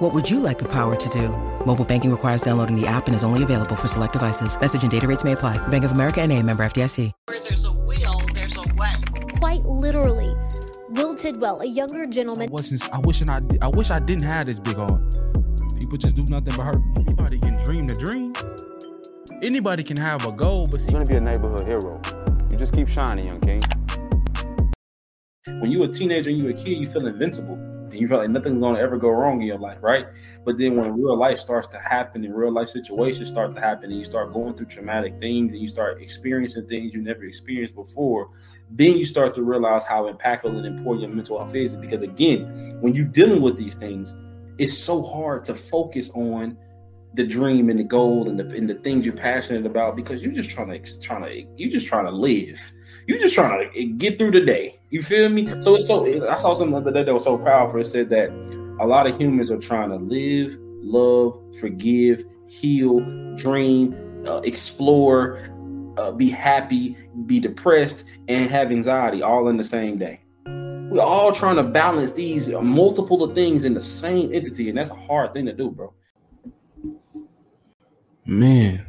What would you like the power to do? Mobile banking requires downloading the app and is only available for select devices. Message and data rates may apply. Bank of America and a member FDIC. Where there's a will, there's a way. Quite literally. Will Tidwell, a younger gentleman. I wasn't. I wish I. I wish I didn't have this big heart. People just do nothing but hurt. Anybody can dream the dream. Anybody can have a goal, but see, You're gonna be a neighborhood hero. You just keep shining, young king. When you're a teenager and you're a kid, you feel invincible and you feel like nothing's gonna ever go wrong in your life, right? But then when real life starts to happen and real life situations start to happen and you start going through traumatic things and you start experiencing things you never experienced before, then you start to realize how impactful and important your mental health is. Because again, when you're dealing with these things, it's so hard to focus on the dream and the goal and the and the things you're passionate about because you're just trying to trying to you just trying to live. You're just trying to get through the day. You feel me? So it's so I saw something the other day that was so powerful. It said that a lot of humans are trying to live, love, forgive, heal, dream, uh, explore, uh, be happy, be depressed, and have anxiety all in the same day. We're all trying to balance these multiple of things in the same entity, and that's a hard thing to do, bro. Man,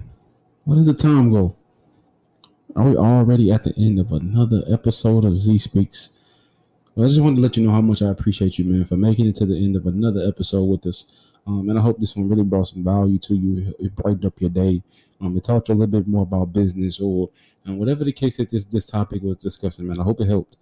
where does the time go? Are we already at the end of another episode of Zee Speaks? Well, I just wanted to let you know how much I appreciate you, man, for making it to the end of another episode with us. Um, and I hope this one really brought some value to you. It brightened up your day. Um, it taught you a little bit more about business or um, whatever the case that this this topic was discussing, man. I hope it helped.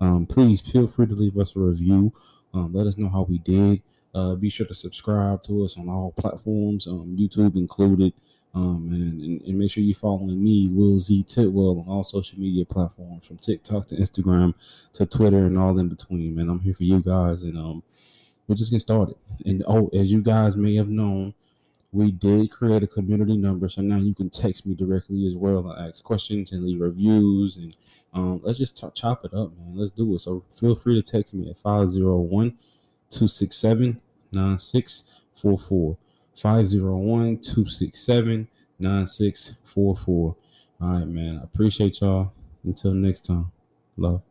Um, please feel free to leave us a review. Um, let us know how we did. Uh, be sure to subscribe to us on all platforms, um, YouTube included. Um, and, and, and make sure you're following me, Will Zee Tidwell, on all social media platforms from TikTok to Instagram to Twitter and all in between. Man, I'm here for you guys, and um, we're just getting started. And oh, as you guys may have known, we did create a community number, so now you can text me directly as well and ask questions and leave reviews. And um, let's just t- chop it up, man. Let's do it. So feel free to text me at 501 267 9644. 501 267 9644. All right, man. I appreciate y'all. Until next time. Love.